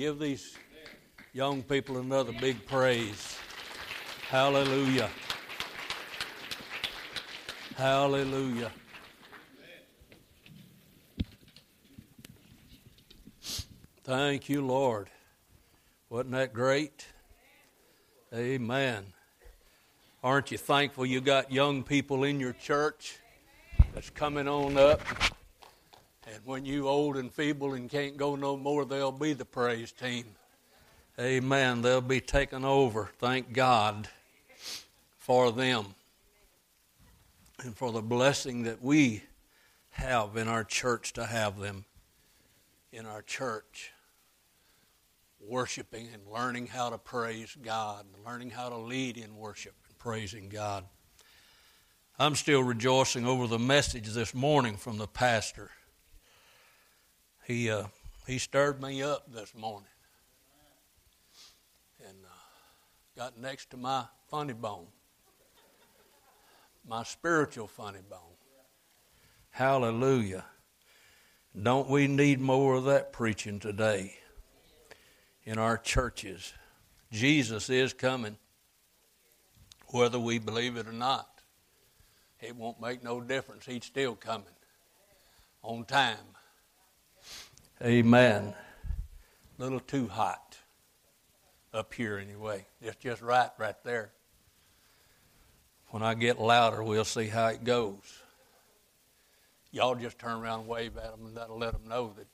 Give these young people another big praise. Hallelujah. Hallelujah. Thank you, Lord. Wasn't that great? Amen. Aren't you thankful you got young people in your church that's coming on up? And when you old and feeble and can't go no more, they'll be the praise team. Amen. They'll be taken over. Thank God for them and for the blessing that we have in our church to have them in our church worshiping and learning how to praise God, and learning how to lead in worship and praising God. I'm still rejoicing over the message this morning from the pastor. He uh, he stirred me up this morning and uh, got next to my funny bone, my spiritual funny bone. Hallelujah. Don't we need more of that preaching today? in our churches. Jesus is coming, whether we believe it or not. It won't make no difference. He's still coming on time. Amen. A little too hot up here, anyway. It's just right, right there. When I get louder, we'll see how it goes. Y'all just turn around and wave at them, and that'll let them know that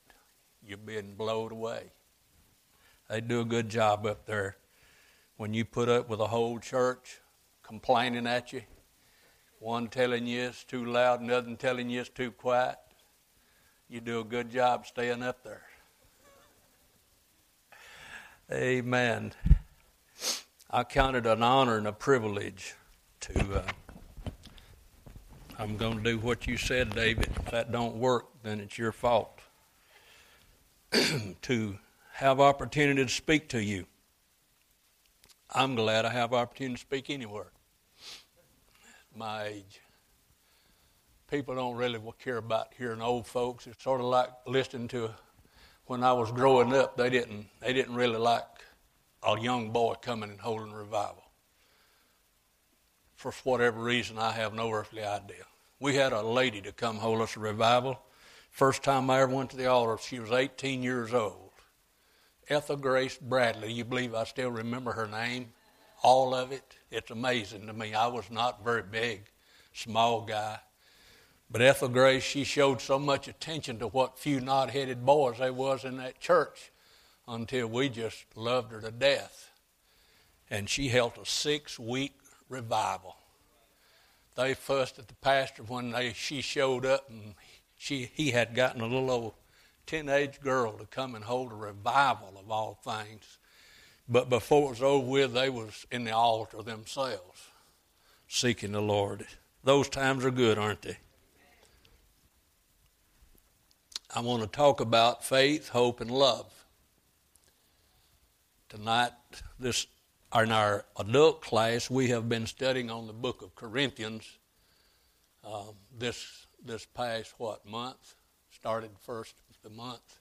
you're being blown away. They do a good job up there. When you put up with a whole church complaining at you, one telling you it's too loud, another telling you it's too quiet, you do a good job staying up there. Amen. I count it an honor and a privilege to. Uh, I'm going to do what you said, David. If that don't work, then it's your fault. to have opportunity to speak to you. I'm glad I have opportunity to speak anywhere. My age. People don't really care about hearing old folks. It's sort of like listening to when I was growing up. They didn't they didn't really like a young boy coming and holding revival. For whatever reason, I have no earthly idea. We had a lady to come hold us a revival. First time I ever went to the altar, she was 18 years old. Ethel Grace Bradley. You believe I still remember her name? All of it. It's amazing to me. I was not very big, small guy. But Ethel Grace, she showed so much attention to what few knot headed boys there was in that church until we just loved her to death. And she held a six week revival. They fussed at the pastor when they, she showed up and she, he had gotten a little old teenage girl to come and hold a revival of all things. But before it was over with, they was in the altar themselves, seeking the Lord. Those times are good, aren't they? I want to talk about faith, hope, and love. Tonight, this in our adult class, we have been studying on the book of Corinthians. Uh, this this past what month started first the month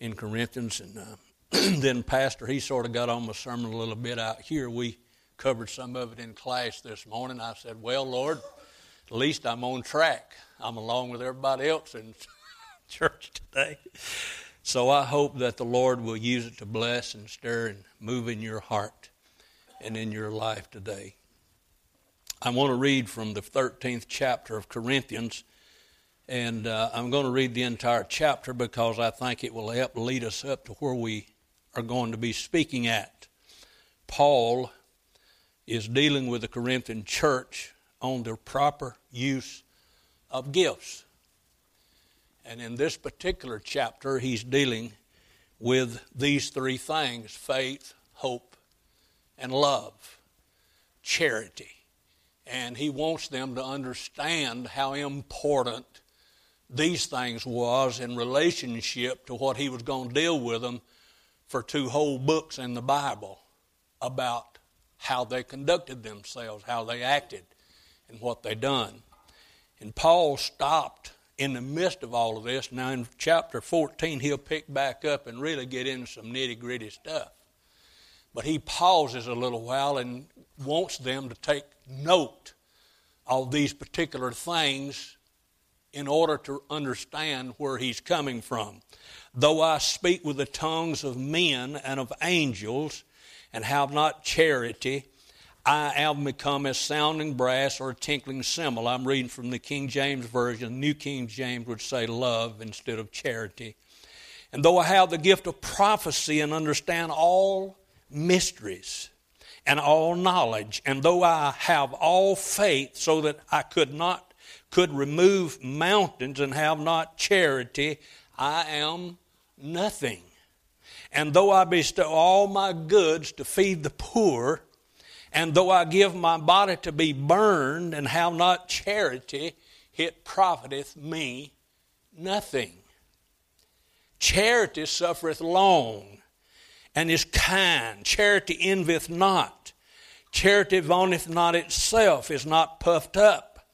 in Corinthians. And uh, then Pastor, he sort of got on my sermon a little bit out here. We covered some of it in class this morning. I said, Well, Lord, at least I'm on track. I'm along with everybody else in church today. So I hope that the Lord will use it to bless and stir and move in your heart and in your life today. I want to read from the 13th chapter of Corinthians and uh, I'm going to read the entire chapter because I think it will help lead us up to where we are going to be speaking at. Paul is dealing with the Corinthian church on the proper use of gifts. And in this particular chapter, he's dealing with these three things faith, hope, and love, charity. And he wants them to understand how important these things was in relationship to what he was going to deal with them for two whole books in the Bible about how they conducted themselves, how they acted, and what they done. And Paul stopped in the midst of all of this. Now, in chapter 14, he'll pick back up and really get into some nitty gritty stuff. But he pauses a little while and wants them to take note of these particular things in order to understand where he's coming from. Though I speak with the tongues of men and of angels and have not charity, I am become as sounding brass or a tinkling cymbal. I'm reading from the King James Version. New King James would say love instead of charity. And though I have the gift of prophecy and understand all mysteries and all knowledge, and though I have all faith so that I could not could remove mountains and have not charity, I am nothing. And though I bestow all my goods to feed the poor, and though I give my body to be burned and have not charity, it profiteth me nothing. Charity suffereth long and is kind. Charity envieth not. Charity vaunteth not itself, is not puffed up,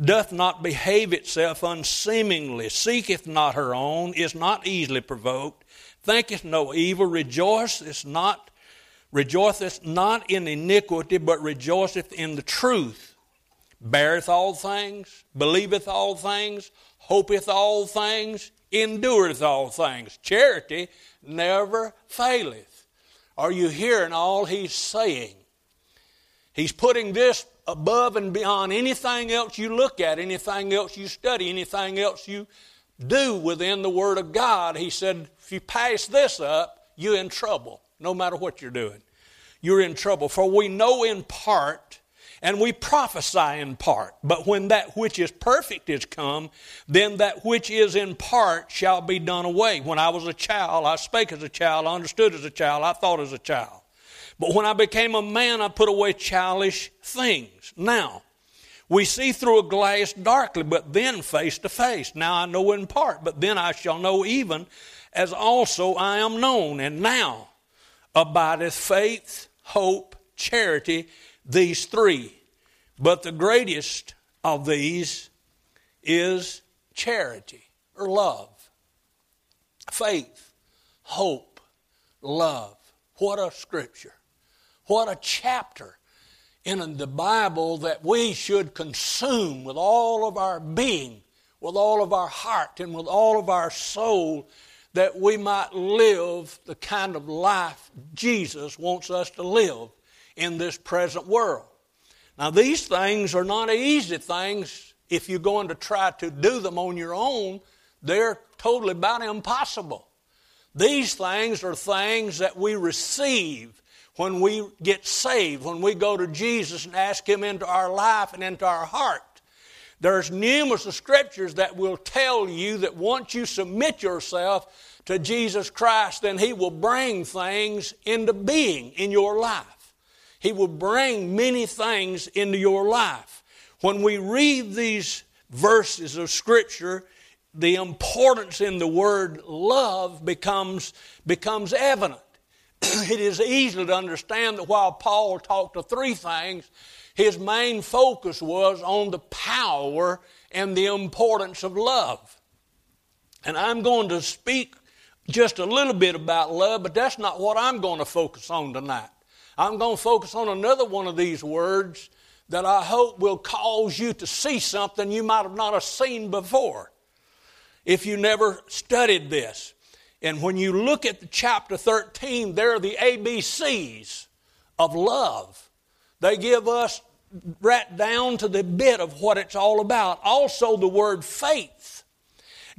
doth not behave itself unseemingly, seeketh not her own, is not easily provoked, thinketh no evil, rejoiceth not rejoiceth not in iniquity, but rejoiceth in the truth, beareth all things, believeth all things, hopeth all things, endureth all things. Charity never faileth. Are you hearing all he's saying? He's putting this above and beyond anything else you look at, anything else you study, anything else you do within the Word of God. He said, if you pass this up, you're in trouble no matter what you're doing. You're in trouble. For we know in part and we prophesy in part. But when that which is perfect is come, then that which is in part shall be done away. When I was a child, I spake as a child, I understood as a child, I thought as a child. But when I became a man, I put away childish things. Now, we see through a glass darkly, but then face to face. Now I know in part, but then I shall know even as also I am known. And now, abideth faith, hope, charity, these three. But the greatest of these is charity or love. Faith, hope, love. What a scripture. What a chapter in the Bible that we should consume with all of our being, with all of our heart, and with all of our soul that we might live the kind of life Jesus wants us to live in this present world. Now, these things are not easy things if you're going to try to do them on your own. They're totally about impossible. These things are things that we receive when we get saved, when we go to Jesus and ask Him into our life and into our heart. There's numerous scriptures that will tell you that once you submit yourself to Jesus Christ, then He will bring things into being in your life. He will bring many things into your life. When we read these verses of Scripture, the importance in the word love becomes, becomes evident. it is easy to understand that while Paul talked of three things, his main focus was on the power and the importance of love. And I'm going to speak just a little bit about love, but that's not what I'm going to focus on tonight. I'm going to focus on another one of these words that I hope will cause you to see something you might have not have seen before if you never studied this. And when you look at the chapter 13, there are the ABCs of love. They give us right down to the bit of what it's all about. Also, the word faith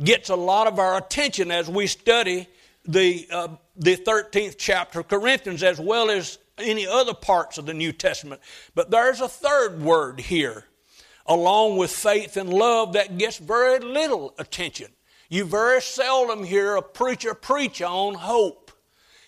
gets a lot of our attention as we study the, uh, the 13th chapter of Corinthians as well as any other parts of the New Testament. But there's a third word here, along with faith and love, that gets very little attention. You very seldom hear a preacher preach on hope.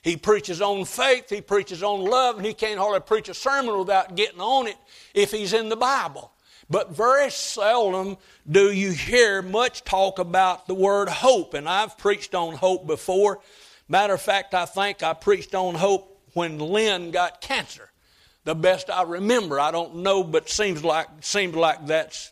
He preaches on faith, he preaches on love, and he can't hardly preach a sermon without getting on it if he's in the Bible. But very seldom do you hear much talk about the word hope. And I've preached on hope before. Matter of fact, I think I preached on hope when Lynn got cancer. The best I remember. I don't know, but seems like seems like that's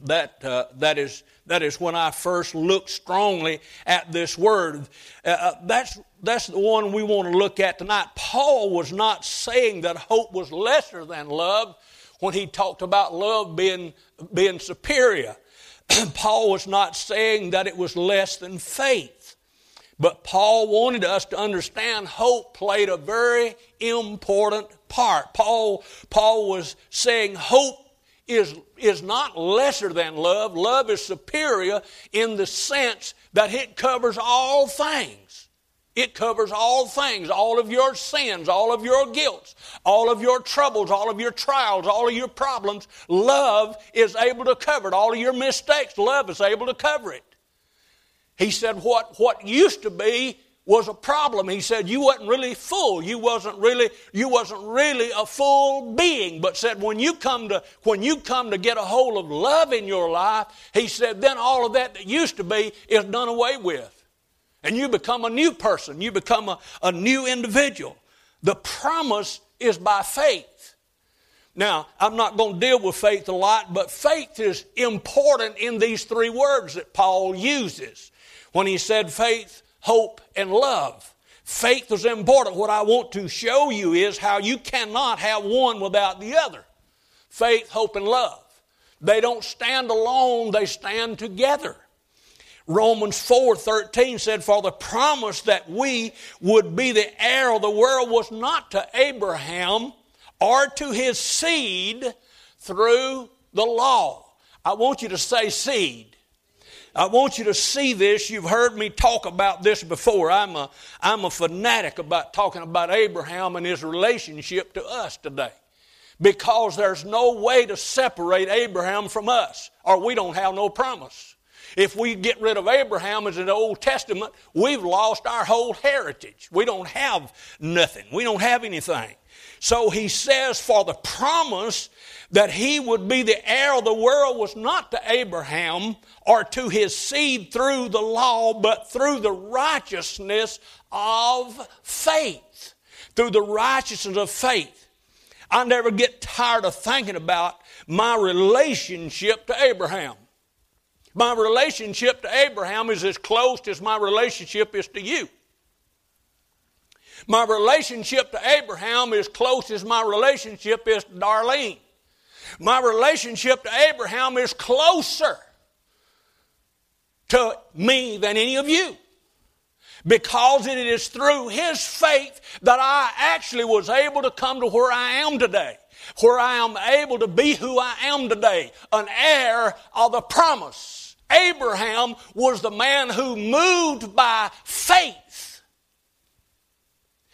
that, uh, that, is, that is when I first looked strongly at this word. Uh, uh, that's, that's the one we want to look at tonight. Paul was not saying that hope was lesser than love when he talked about love being, being superior. Paul was not saying that it was less than faith. But Paul wanted us to understand hope played a very important part. Paul, Paul was saying hope is, is not lesser than love. Love is superior in the sense that it covers all things. It covers all things, all of your sins, all of your guilt, all of your troubles, all of your trials, all of your problems. Love is able to cover it. All of your mistakes, love is able to cover it. He said, what, what used to be was a problem. He said you wasn't really full. You wasn't really you wasn't really a full being. But said when you come to when you come to get a hold of love in your life, he said then all of that that used to be is done away with. And you become a new person. You become a, a new individual. The promise is by faith. Now, I'm not going to deal with faith a lot, but faith is important in these three words that Paul uses. When he said faith, hope, and love. Faith is important. What I want to show you is how you cannot have one without the other faith, hope, and love. They don't stand alone, they stand together. Romans 4 13 said, For the promise that we would be the heir of the world was not to Abraham or to his seed through the law. I want you to say seed. I want you to see this. You've heard me talk about this before. I'm a, I'm a fanatic about talking about Abraham and his relationship to us today. Because there's no way to separate Abraham from us, or we don't have no promise. If we get rid of Abraham as the Old Testament, we've lost our whole heritage. We don't have nothing. We don't have anything. So he says, for the promise that he would be the heir of the world was not to Abraham or to his seed through the law, but through the righteousness of faith. Through the righteousness of faith. I never get tired of thinking about my relationship to Abraham. My relationship to Abraham is as close as my relationship is to you. My relationship to Abraham is close as my relationship is to Darlene. My relationship to Abraham is closer to me than any of you. Because it is through his faith that I actually was able to come to where I am today. Where I am able to be who I am today, an heir of the promise. Abraham was the man who moved by faith.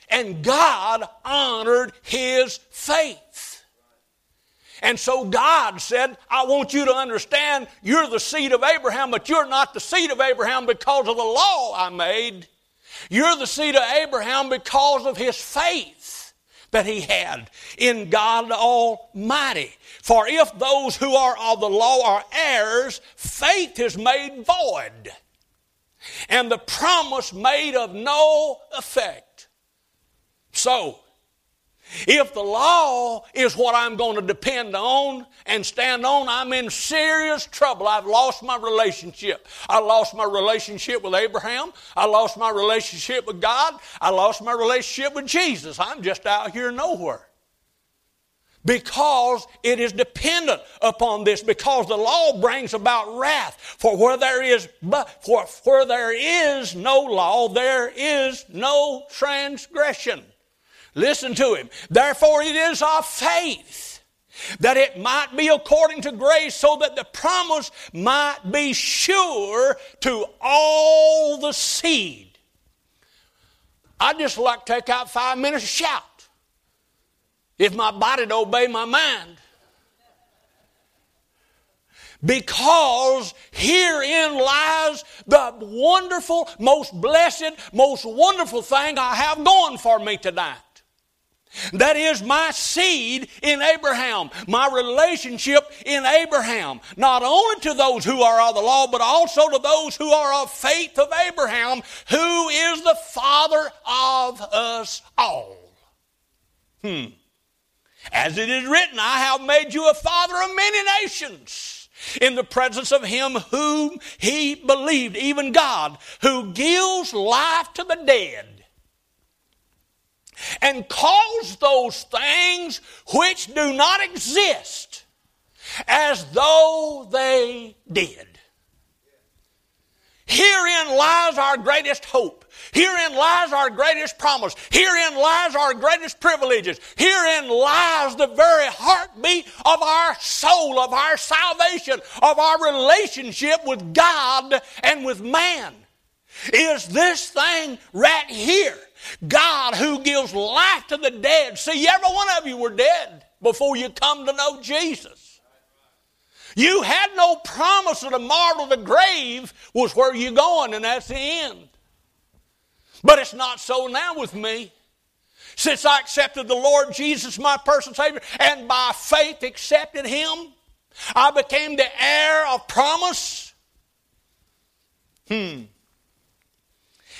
And God honored his faith. And so God said, I want you to understand you're the seed of Abraham, but you're not the seed of Abraham because of the law I made. You're the seed of Abraham because of his faith that he had in God Almighty. For if those who are of the law are heirs, faith is made void, and the promise made of no effect. So, if the law is what I'm going to depend on and stand on, I'm in serious trouble. I've lost my relationship. I lost my relationship with Abraham. I lost my relationship with God. I lost my relationship with Jesus. I'm just out here nowhere. Because it is dependent upon this, because the law brings about wrath. For where there is for where there is no law, there is no transgression. Listen to him. Therefore, it is of faith that it might be according to grace, so that the promise might be sure to all the seed. I'd just like to take out five minutes to shout. If my body'd obey my mind. Because herein lies the wonderful, most blessed, most wonderful thing I have going for me tonight. That is my seed in Abraham, my relationship in Abraham. Not only to those who are of the law, but also to those who are of faith of Abraham, who is the father of us all. Hmm. As it is written, I have made you a father of many nations. in the presence of him whom he believed, even God, who gives life to the dead and calls those things which do not exist as though they did. Herein lies our greatest hope. Herein lies our greatest promise. Herein lies our greatest privileges. Herein lies the very heartbeat of our soul, of our salvation, of our relationship with God and with man. Is this thing right here. God who gives life to the dead. See, every one of you were dead before you come to know Jesus. You had no promise of marvel the grave was where you're going, and that's the end. But it's not so now with me. Since I accepted the Lord Jesus, my personal Savior, and by faith accepted Him, I became the heir of promise. Hmm.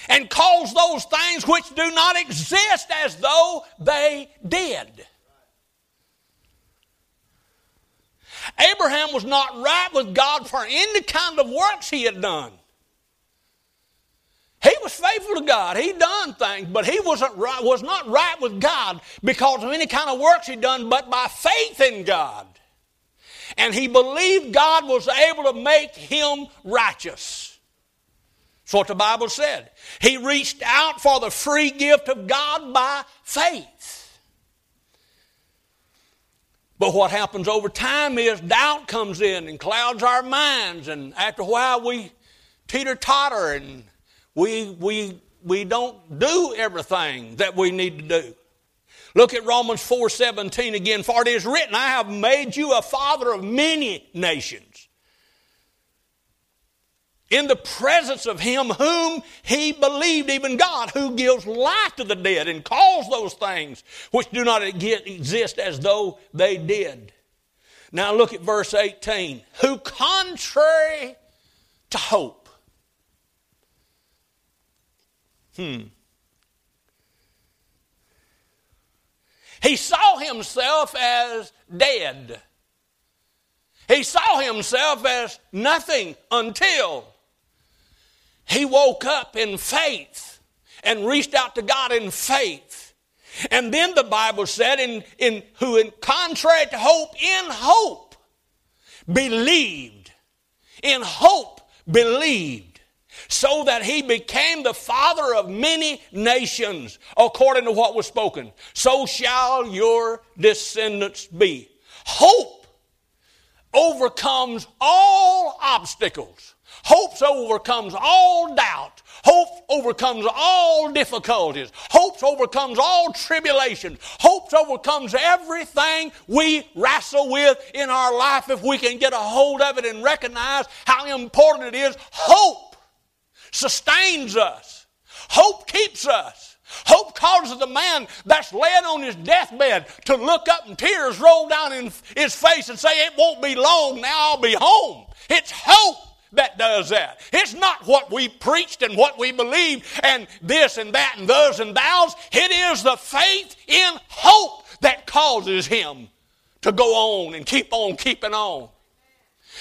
And calls those things which do not exist as though they did. Abraham was not right with God for any kind of works he had done. He was faithful to God. He done things, but he wasn't right, was not right with God because of any kind of works he done, but by faith in God. And he believed God was able to make him righteous. That's what the Bible said. He reached out for the free gift of God by faith. But what happens over time is doubt comes in and clouds our minds, and after a while we teeter totter and we, we, we don't do everything that we need to do. Look at Romans 4:17 again, for it is written, I have made you a father of many nations in the presence of him whom he believed, even God, who gives life to the dead and calls those things which do not exist as though they did. Now look at verse 18. Who, contrary to hope, hmm, he saw himself as dead. He saw himself as nothing until he woke up in faith and reached out to God in faith. And then the Bible said, in, in who in contrary to hope, in hope, believed. In hope, believed. So that he became the father of many nations, according to what was spoken. So shall your descendants be. Hope overcomes all obstacles. Hope overcomes all doubt. Hope overcomes all difficulties. Hope overcomes all tribulations. Hope overcomes everything we wrestle with in our life if we can get a hold of it and recognize how important it is. Hope sustains us. Hope keeps us. Hope causes the man that's laying on his deathbed to look up and tears roll down in his face and say, It won't be long, now I'll be home. It's hope that does that. It's not what we preached and what we believed and this and that and those and thous. It is the faith in hope that causes him to go on and keep on keeping on.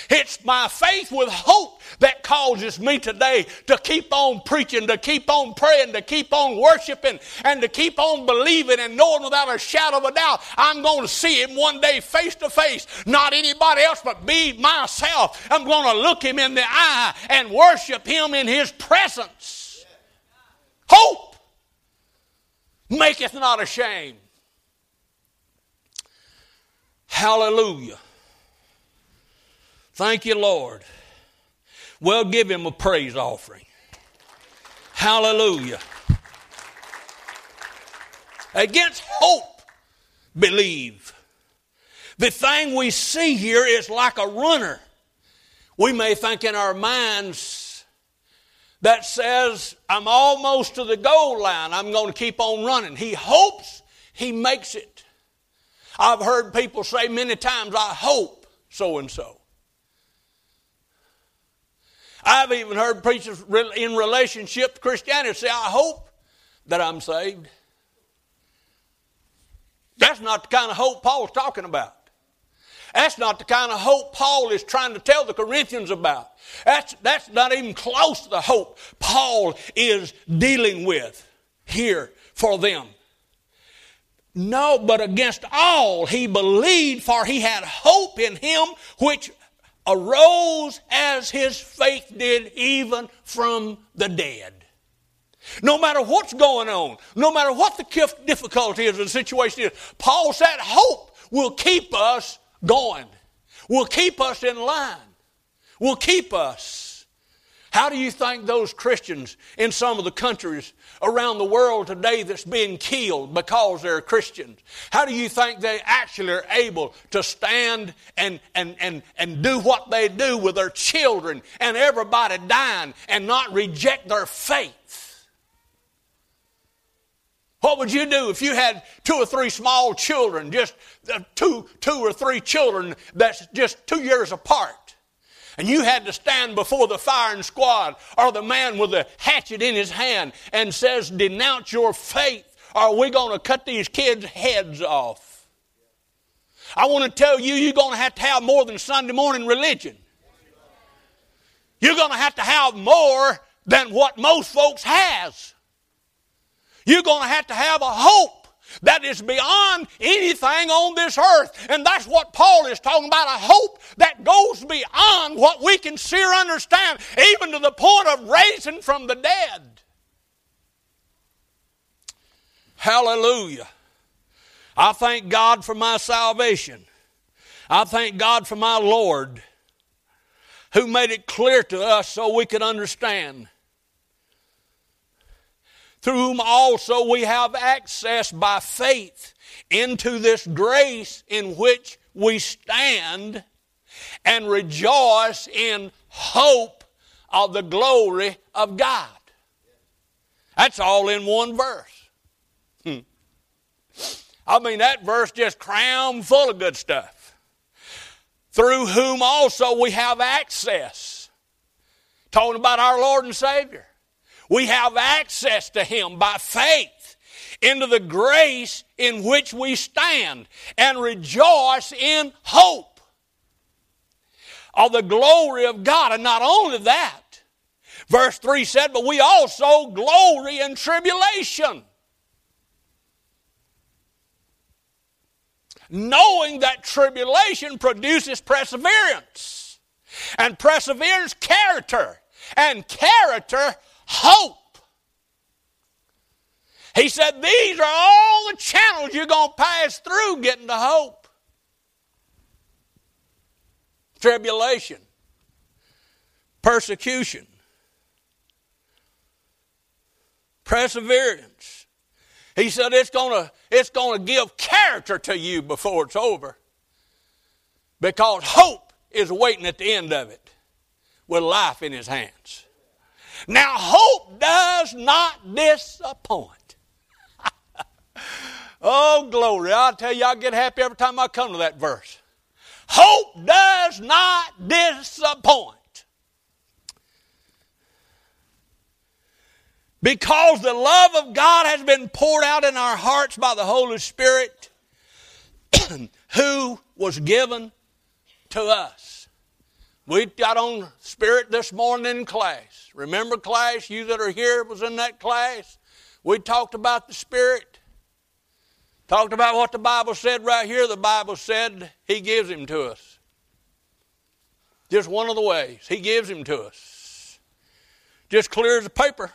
It's my faith with hope that causes me today to keep on preaching, to keep on praying, to keep on worshiping, and to keep on believing and knowing without a shadow of a doubt I'm going to see Him one day face to face. Not anybody else, but be myself. I'm going to look Him in the eye and worship Him in His presence. Hope maketh not ashamed. Hallelujah. Thank you, Lord. Well, give him a praise offering. Hallelujah. Against hope, believe. The thing we see here is like a runner. We may think in our minds that says, I'm almost to the goal line. I'm going to keep on running. He hopes he makes it. I've heard people say many times, I hope so and so. I've even heard preachers in relationship to Christianity say, I hope that I'm saved. That's not the kind of hope Paul's talking about. That's not the kind of hope Paul is trying to tell the Corinthians about. That's, that's not even close to the hope Paul is dealing with here for them. No, but against all he believed, for he had hope in him which arose as his faith did even from the dead. No matter what's going on, no matter what the difficulty is, the situation is, Paul said hope will keep us going, will keep us in line, will keep us. How do you think those Christians in some of the countries around the world today that's being killed because they're Christians, how do you think they actually are able to stand and, and, and, and do what they do with their children and everybody dying and not reject their faith? What would you do if you had two or three small children, just uh, two, two or three children that's just two years apart? And you had to stand before the firing squad or the man with the hatchet in his hand and says, Denounce your faith, or we're going to cut these kids' heads off. I want to tell you, you're going to have to have more than Sunday morning religion. You're going to have to have more than what most folks has. You're going to have to have a hope that is beyond anything on this earth. And that's what Paul is talking about a hope that goes beyond what we can see or understand, even to the point of raising from the dead. Hallelujah. I thank God for my salvation. I thank God for my Lord who made it clear to us so we could understand through whom also we have access by faith into this grace in which we stand and rejoice in hope of the glory of God. That's all in one verse. Hmm. I mean, that verse just crammed full of good stuff. Through whom also we have access. Talking about our Lord and Savior. We have access to Him by faith into the grace in which we stand and rejoice in hope of the glory of God. And not only that, verse 3 said, but we also glory in tribulation. Knowing that tribulation produces perseverance, and perseverance, character, and character, hope. He said, These are all the channels you're going to pass through getting to hope. Tribulation, persecution, perseverance. He said it's going to it's going to give character to you before it's over. Because hope is waiting at the end of it with life in his hands. Now, hope does not disappoint. oh, glory. I'll tell you, I get happy every time I come to that verse. Hope does not disappoint. Because the love of God has been poured out in our hearts by the Holy Spirit, who was given to us. We got on Spirit this morning in class. Remember, class? You that are here was in that class. We talked about the Spirit. Talked about what the Bible said right here. The Bible said He gives Him to us. Just one of the ways. He gives Him to us. Just clear as a paper.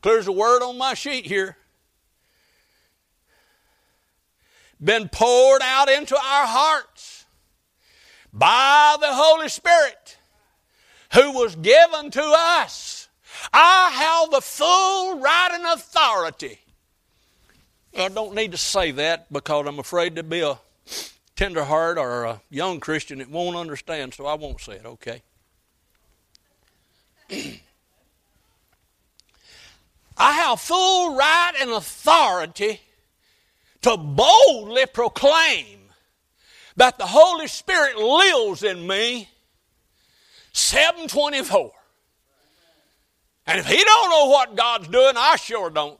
Clear as a word on my sheet here. Been poured out into our hearts by the Holy Spirit who was given to us. I have the full right and authority. I don't need to say that because I'm afraid to be a tender heart or a young Christian that won't understand, so I won't say it, okay? I have full right and authority to boldly proclaim that the Holy Spirit lives in me 724. And if he don't know what God's doing, I sure don't.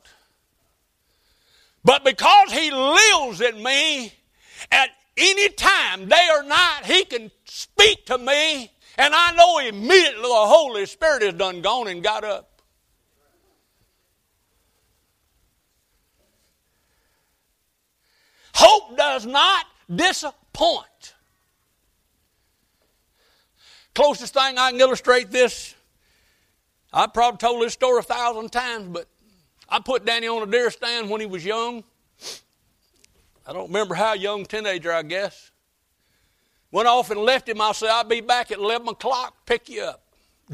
But because he lives in me, at any time, day or night, he can speak to me, and I know immediately the Holy Spirit is done gone and got up. Hope does not disappoint. Closest thing I can illustrate this, I've probably told this story a thousand times, but I put Danny on a deer stand when he was young. I don't remember how young, teenager, I guess. Went off and left him. I said, I'll be back at 11 o'clock, pick you up.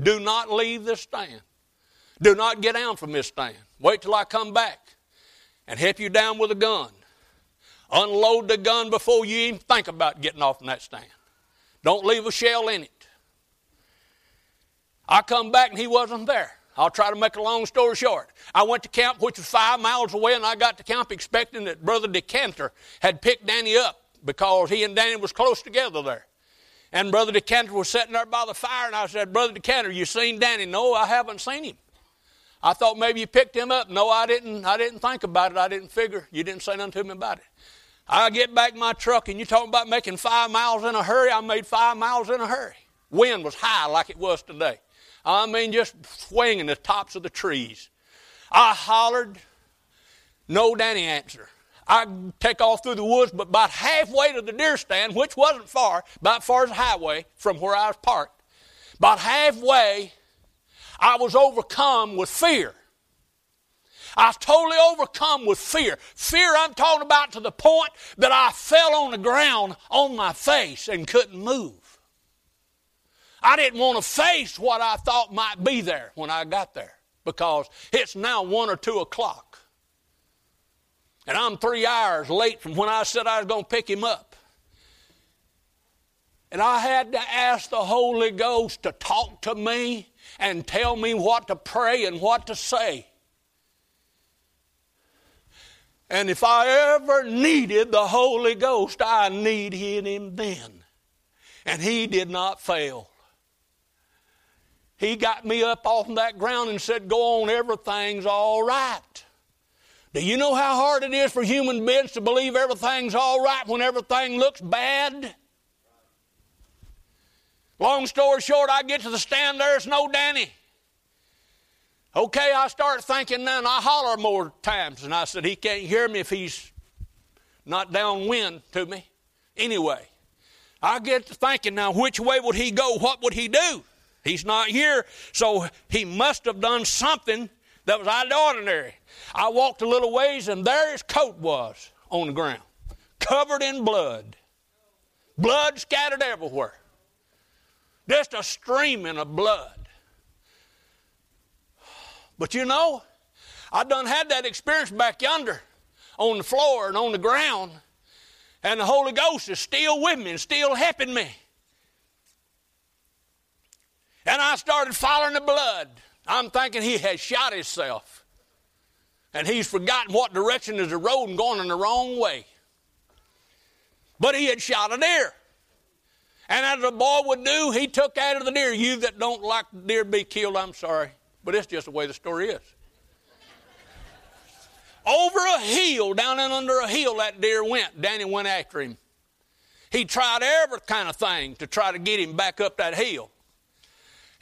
Do not leave this stand. Do not get down from this stand. Wait till I come back and help you down with a gun. Unload the gun before you even think about getting off from that stand. Don't leave a shell in it. I come back and he wasn't there. I'll try to make a long story short. I went to camp, which was five miles away, and I got to camp expecting that Brother Decanter had picked Danny up because he and Danny was close together there. And Brother Decanter was sitting there by the fire, and I said, Brother Decanter, you seen Danny? No, I haven't seen him. I thought maybe you picked him up. No, I didn't. I didn't think about it. I didn't figure. You didn't say nothing to me about it. I get back my truck, and you're talking about making five miles in a hurry. I made five miles in a hurry. Wind was high like it was today. I mean, just swinging the tops of the trees. I hollered, no Danny answer. I take off through the woods, but about halfway to the deer stand, which wasn't far, about far as the highway from where I was parked, about halfway, I was overcome with fear. I was totally overcome with fear. Fear I'm talking about to the point that I fell on the ground on my face and couldn't move. I didn't want to face what I thought might be there when I got there because it's now one or two o'clock. And I'm three hours late from when I said I was going to pick him up. And I had to ask the Holy Ghost to talk to me and tell me what to pray and what to say. And if I ever needed the Holy Ghost, I needed him then. And he did not fail. He got me up off that ground and said, Go on, everything's all right. Do you know how hard it is for human beings to believe everything's all right when everything looks bad? Long story short, I get to the stand, there's no Danny. Okay, I start thinking now, and I holler more times, and I said, He can't hear me if he's not downwind to me. Anyway, I get to thinking now, which way would he go? What would he do? He's not here, so he must have done something that was out of the ordinary. I walked a little ways, and there his coat was on the ground, covered in blood. Blood scattered everywhere. Just a streaming of blood. But you know, I done had that experience back yonder on the floor and on the ground, and the Holy Ghost is still with me and still helping me. And I started following the blood. I'm thinking he has shot himself. And he's forgotten what direction is the road and going in the wrong way. But he had shot a deer. And as a boy would do, he took out of the deer. You that don't like deer be killed, I'm sorry. But it's just the way the story is. Over a hill, down and under a hill, that deer went. Danny went after him. He tried every kind of thing to try to get him back up that hill.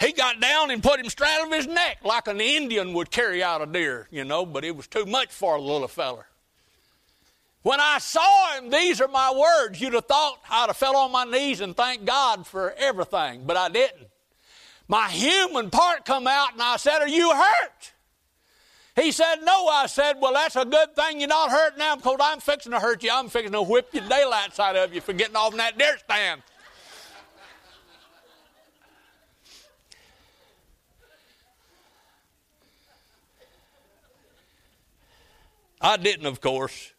He got down and put him straddling his neck like an Indian would carry out a deer, you know, but it was too much for the little feller. When I saw him, these are my words. You'd have thought I'd have fell on my knees and thanked God for everything, but I didn't. My human part come out and I said, Are you hurt? He said, No. I said, Well, that's a good thing you're not hurt now because I'm fixing to hurt you. I'm fixing to whip your daylight out of you for getting off in that deer stand. I didn't, of course.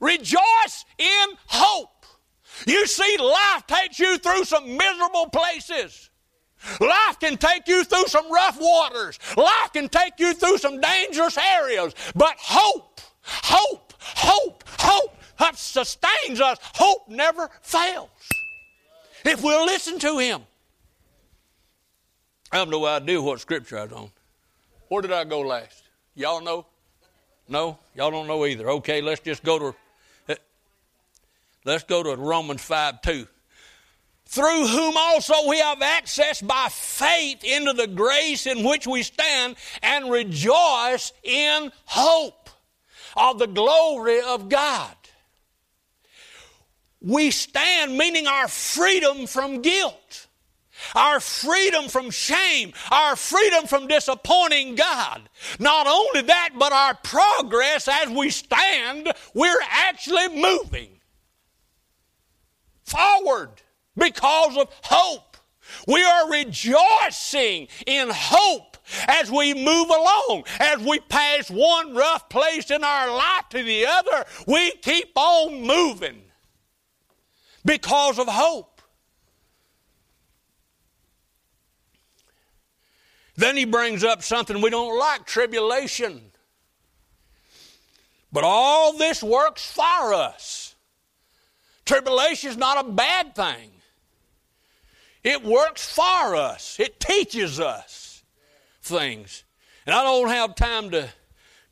Rejoice in hope. You see, life takes you through some miserable places. Life can take you through some rough waters. Life can take you through some dangerous areas. But hope, hope, hope, hope sustains us. Hope never fails. If we'll listen to Him. I have no idea what scripture I was on. Where did I go last? Y'all know? No? Y'all don't know either. Okay, let's just go to. Let's go to Romans 5 2. Through whom also we have access by faith into the grace in which we stand and rejoice in hope of the glory of God. We stand, meaning our freedom from guilt our freedom from shame, our freedom from disappointing God. Not only that, but our progress as we stand, we're actually moving forward because of hope. We are rejoicing in hope as we move along, as we pass one rough place in our life to the other, we keep on moving because of hope. Then he brings up something we don't like tribulation. But all this works for us. Tribulation is not a bad thing, it works for us, it teaches us things. And I don't have time to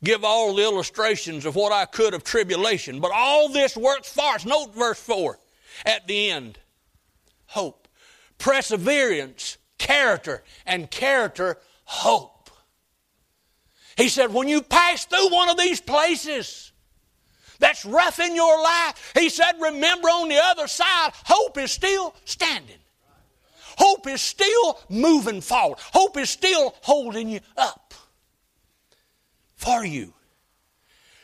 give all the illustrations of what I could of tribulation, but all this works for us. Note verse 4 at the end hope, perseverance, character, and character, hope. He said, when you pass through one of these places that's rough in your life, he said, remember on the other side, hope is still standing. Hope is still moving forward. Hope is still holding you up for you.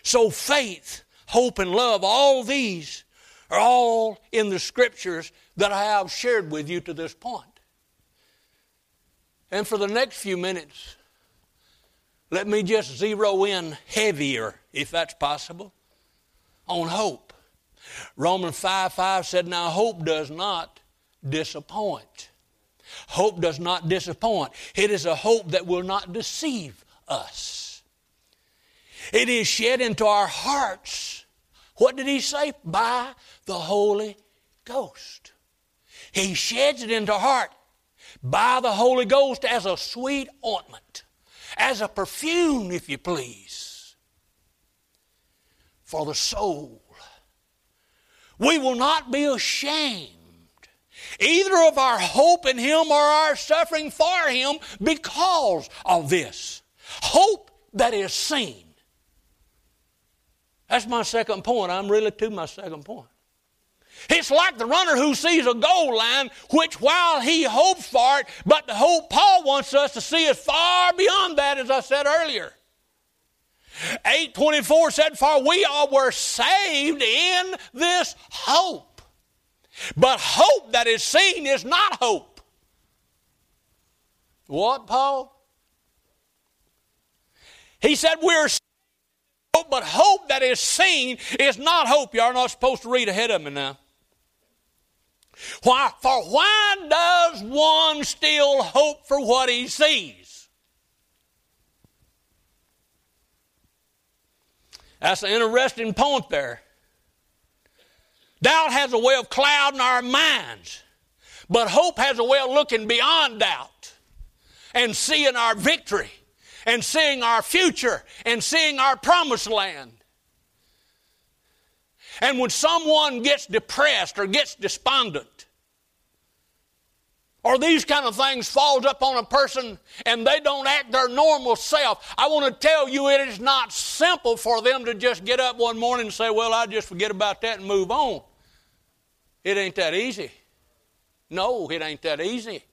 So faith, hope, and love, all these are all in the scriptures that I have shared with you to this point. And for the next few minutes, let me just zero in heavier, if that's possible, on hope. Romans 5 5 said, Now hope does not disappoint. Hope does not disappoint. It is a hope that will not deceive us. It is shed into our hearts. What did he say? By the Holy Ghost. He sheds it into heart by the Holy Ghost as a sweet ointment, as a perfume, if you please, for the soul. We will not be ashamed either of our hope in Him or our suffering for Him because of this. Hope that is seen. That's my second point. I'm really to my second point. It's like the runner who sees a goal line, which while he hopes for it, but the hope Paul wants us to see is far beyond that, as I said earlier. 824 said, For we all were saved in this hope. But hope that is seen is not hope. What, Paul? He said, We're hope, but hope that is seen is not hope. You are not supposed to read ahead of me now. Why? For why does one still hope for what he sees? That's an interesting point there. Doubt has a way of clouding our minds, but hope has a way of looking beyond doubt and seeing our victory and seeing our future and seeing our promised land. And when someone gets depressed or gets despondent, or these kind of things falls up on a person and they don't act their normal self, I want to tell you it is not simple for them to just get up one morning and say, Well, I just forget about that and move on. It ain't that easy. No, it ain't that easy.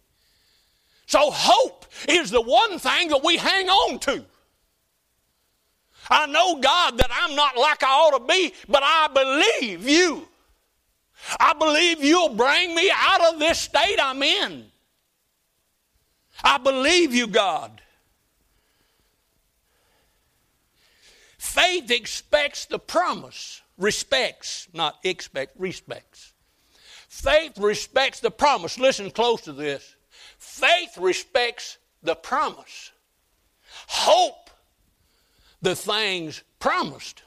So, hope is the one thing that we hang on to. I know, God, that I'm not like I ought to be, but I believe you. I believe you'll bring me out of this state I'm in. I believe you, God. Faith expects the promise, respects, not expect, respects. Faith respects the promise. Listen close to this. Faith respects the promise. Hope the things promised.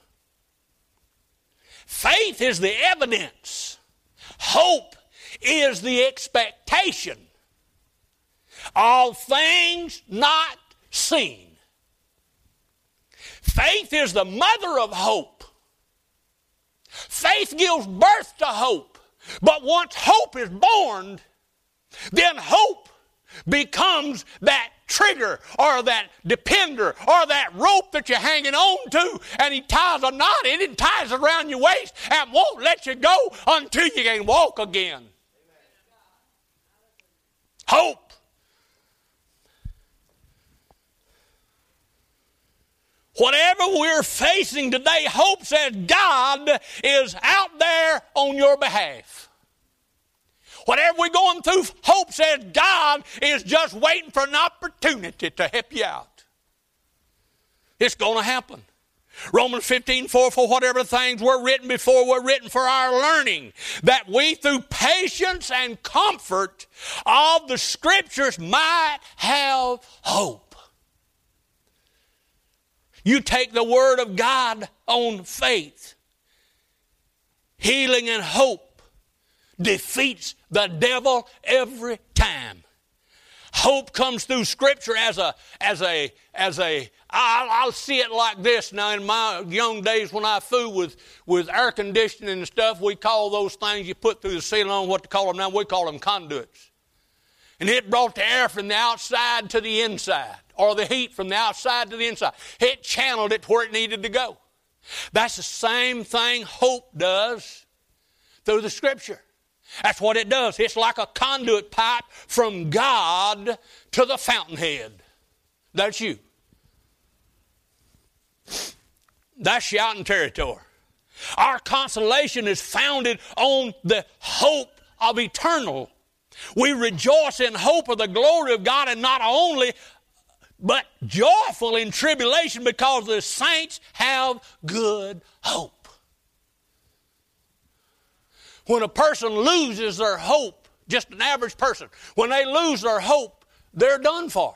Faith is the evidence. Hope is the expectation. All things not seen. Faith is the mother of hope. faith gives birth to hope. But once hope is born, then hope becomes that trigger or that depender or that rope that you're hanging on to and he ties a knot in it ties it around your waist and won't let you go until you can walk again. Hope. Whatever we're facing today, hope says God is out there on your behalf. Whatever we're going through, hope says God is just waiting for an opportunity to help you out. It's going to happen. Romans 15, 4, for whatever things were written before were written for our learning, that we through patience and comfort of the scriptures might have hope. You take the word of God on faith. Healing and hope defeats the devil every time. Hope comes through Scripture as a as a as a I'll, I'll see it like this now. In my young days, when I flew with with air conditioning and stuff, we call those things you put through the ceiling on what to call them now. We call them conduits, and it brought the air from the outside to the inside, or the heat from the outside to the inside. It channeled it where it needed to go. That's the same thing hope does through the Scripture. That's what it does. It's like a conduit pipe from God to the fountainhead. That's you. That's shouting territory. Our consolation is founded on the hope of eternal. We rejoice in hope of the glory of God, and not only, but joyful in tribulation because the saints have good hope. When a person loses their hope, just an average person, when they lose their hope, they're done for.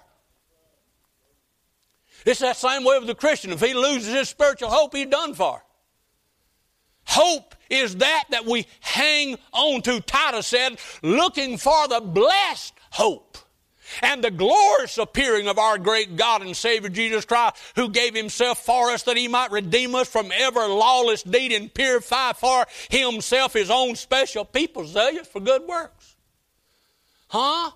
It's that same way with the Christian. If he loses his spiritual hope, he's done for. Hope is that that we hang on to, Titus said, looking for the blessed hope and the glorious appearing of our great God and Savior Jesus Christ, who gave himself for us that he might redeem us from every lawless deed and purify for himself his own special people, zealous for good works. Huh?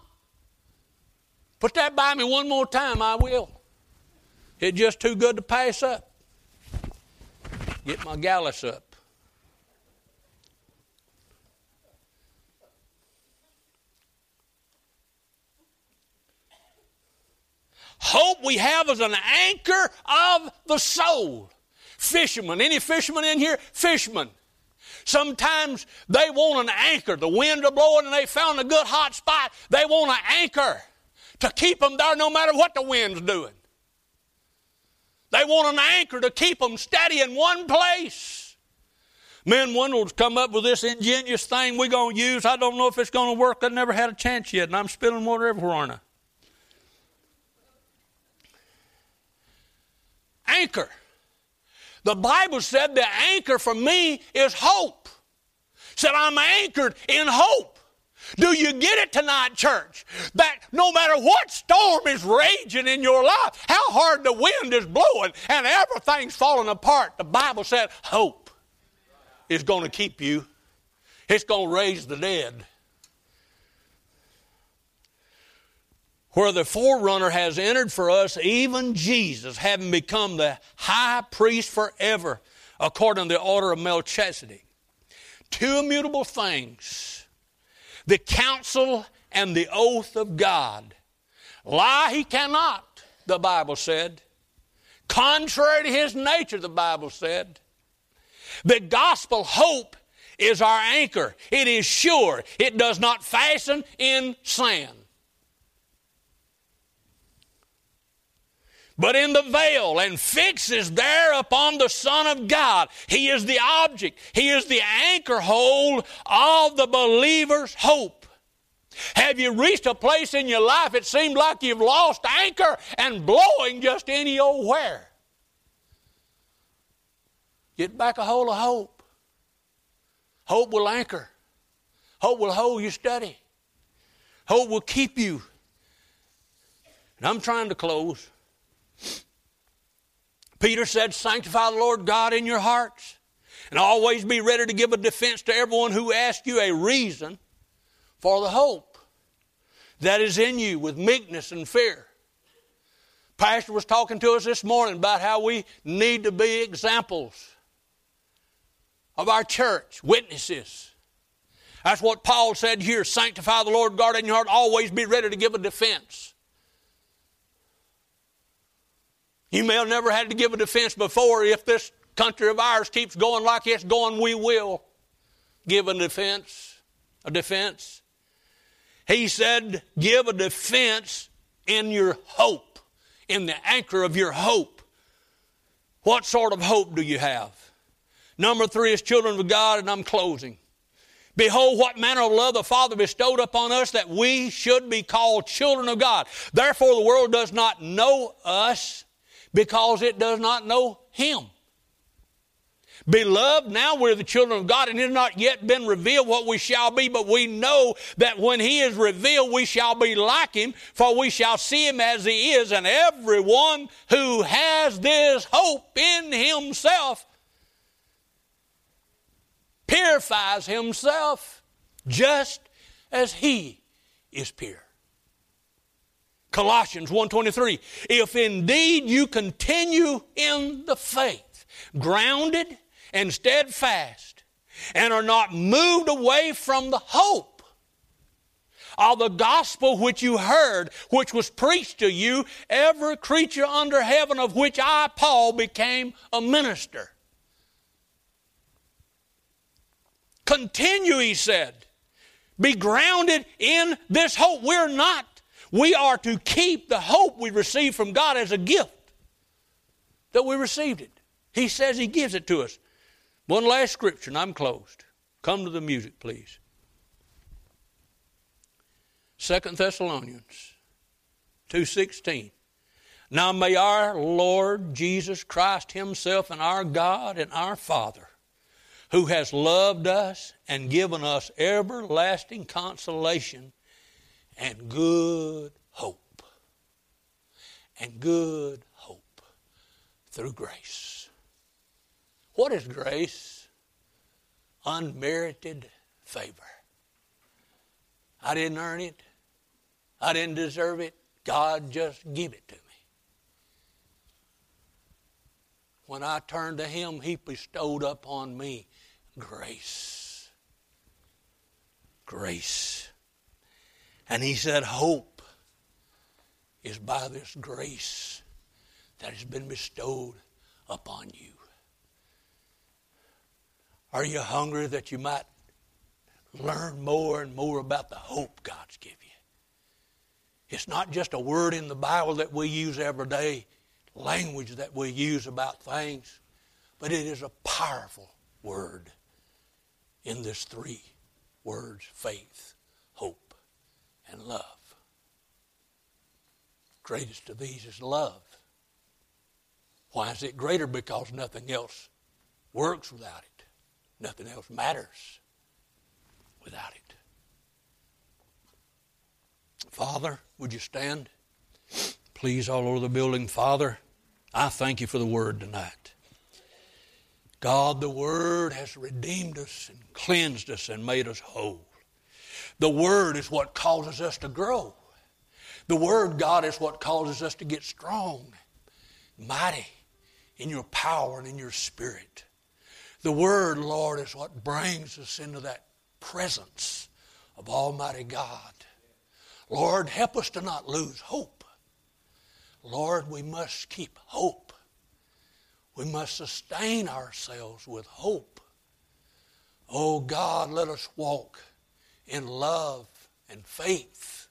Put that by me one more time, I will. It's just too good to pass up. Get my gallus up. Hope we have as an anchor of the soul. Fishermen, any fishermen in here? Fishermen. Sometimes they want an anchor. The wind are blowing and they found a good hot spot. They want an anchor to keep them there no matter what the wind's doing. They want an anchor to keep them steady in one place. Men Wendell's come up with this ingenious thing we're going to use. I don't know if it's going to work. I've never had a chance yet, and I'm spilling water everywhere, aren't I? Anchor. The Bible said the anchor for me is hope. Said I'm anchored in hope. Do you get it tonight, church? That no matter what storm is raging in your life, how hard the wind is blowing, and everything's falling apart, the Bible said hope is going to keep you. It's going to raise the dead. Where the forerunner has entered for us, even Jesus, having become the high priest forever, according to the order of Melchizedek. Two immutable things the counsel and the oath of God. Lie he cannot, the Bible said. Contrary to his nature, the Bible said. The gospel hope is our anchor. It is sure. It does not fasten in sand. But in the veil and fixes there upon the Son of God. He is the object, He is the anchor hold of the believer's hope. Have you reached a place in your life it seemed like you've lost anchor and blowing just any old where? Get back a hold of hope. Hope will anchor. Hope will hold you steady. Hope will keep you. And I'm trying to close. Peter said, Sanctify the Lord God in your hearts And always be ready to give a defense to everyone who asks you a reason for the hope that is in you with meekness and fear. Pastor was talking to us this morning about how we need to be examples of our church, witnesses. That's what Paul said here sanctify the Lord, guard in your heart, always be ready to give a defense. You may have never had to give a defense before. If this country of ours keeps going like it's going, we will give a defense. A defense. He said, give a defense in your hope, in the anchor of your hope. What sort of hope do you have? Number three is children of God, and I'm closing. Behold, what manner of love the Father bestowed upon us that we should be called children of God. Therefore, the world does not know us because it does not know Him. Beloved, now we're the children of God, and it has not yet been revealed what we shall be, but we know that when He is revealed, we shall be like Him, for we shall see Him as He is, and everyone who has this hope in Himself purifies himself just as he is pure. Colossians 1:23 If indeed you continue in the faith, grounded and steadfast, and are not moved away from the hope of the gospel which you heard, which was preached to you, every creature under heaven of which I, Paul, became a minister. Continue, he said. Be grounded in this hope. We're not. We are to keep the hope we receive from God as a gift that we received it. He says He gives it to us. One last scripture, and I'm closed. Come to the music, please. Second Thessalonians 2.16. Now may our Lord Jesus Christ Himself and our God and our Father who has loved us and given us everlasting consolation and good hope. And good hope through grace. What is grace? Unmerited favor. I didn't earn it. I didn't deserve it. God just gave it to me. When I turned to Him, He bestowed upon me grace. Grace. And he said, Hope is by this grace that has been bestowed upon you. Are you hungry that you might learn more and more about the hope God's given you? It's not just a word in the Bible that we use every day, language that we use about things, but it is a powerful word in this three words faith, and love. Greatest of these is love. Why is it greater? Because nothing else works without it. Nothing else matters without it. Father, would you stand? Please, all over the building. Father, I thank you for the word tonight. God, the Word has redeemed us and cleansed us and made us whole. The Word is what causes us to grow. The Word, God, is what causes us to get strong, mighty in your power and in your spirit. The Word, Lord, is what brings us into that presence of Almighty God. Lord, help us to not lose hope. Lord, we must keep hope we must sustain ourselves with hope. Oh God, let us walk in love and faith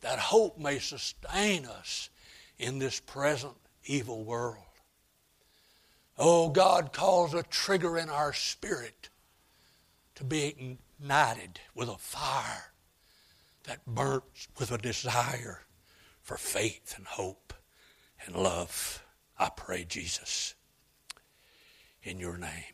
that hope may sustain us in this present evil world. Oh God, cause a trigger in our spirit to be ignited with a fire that burns with a desire for faith and hope and love. I pray, Jesus in your name.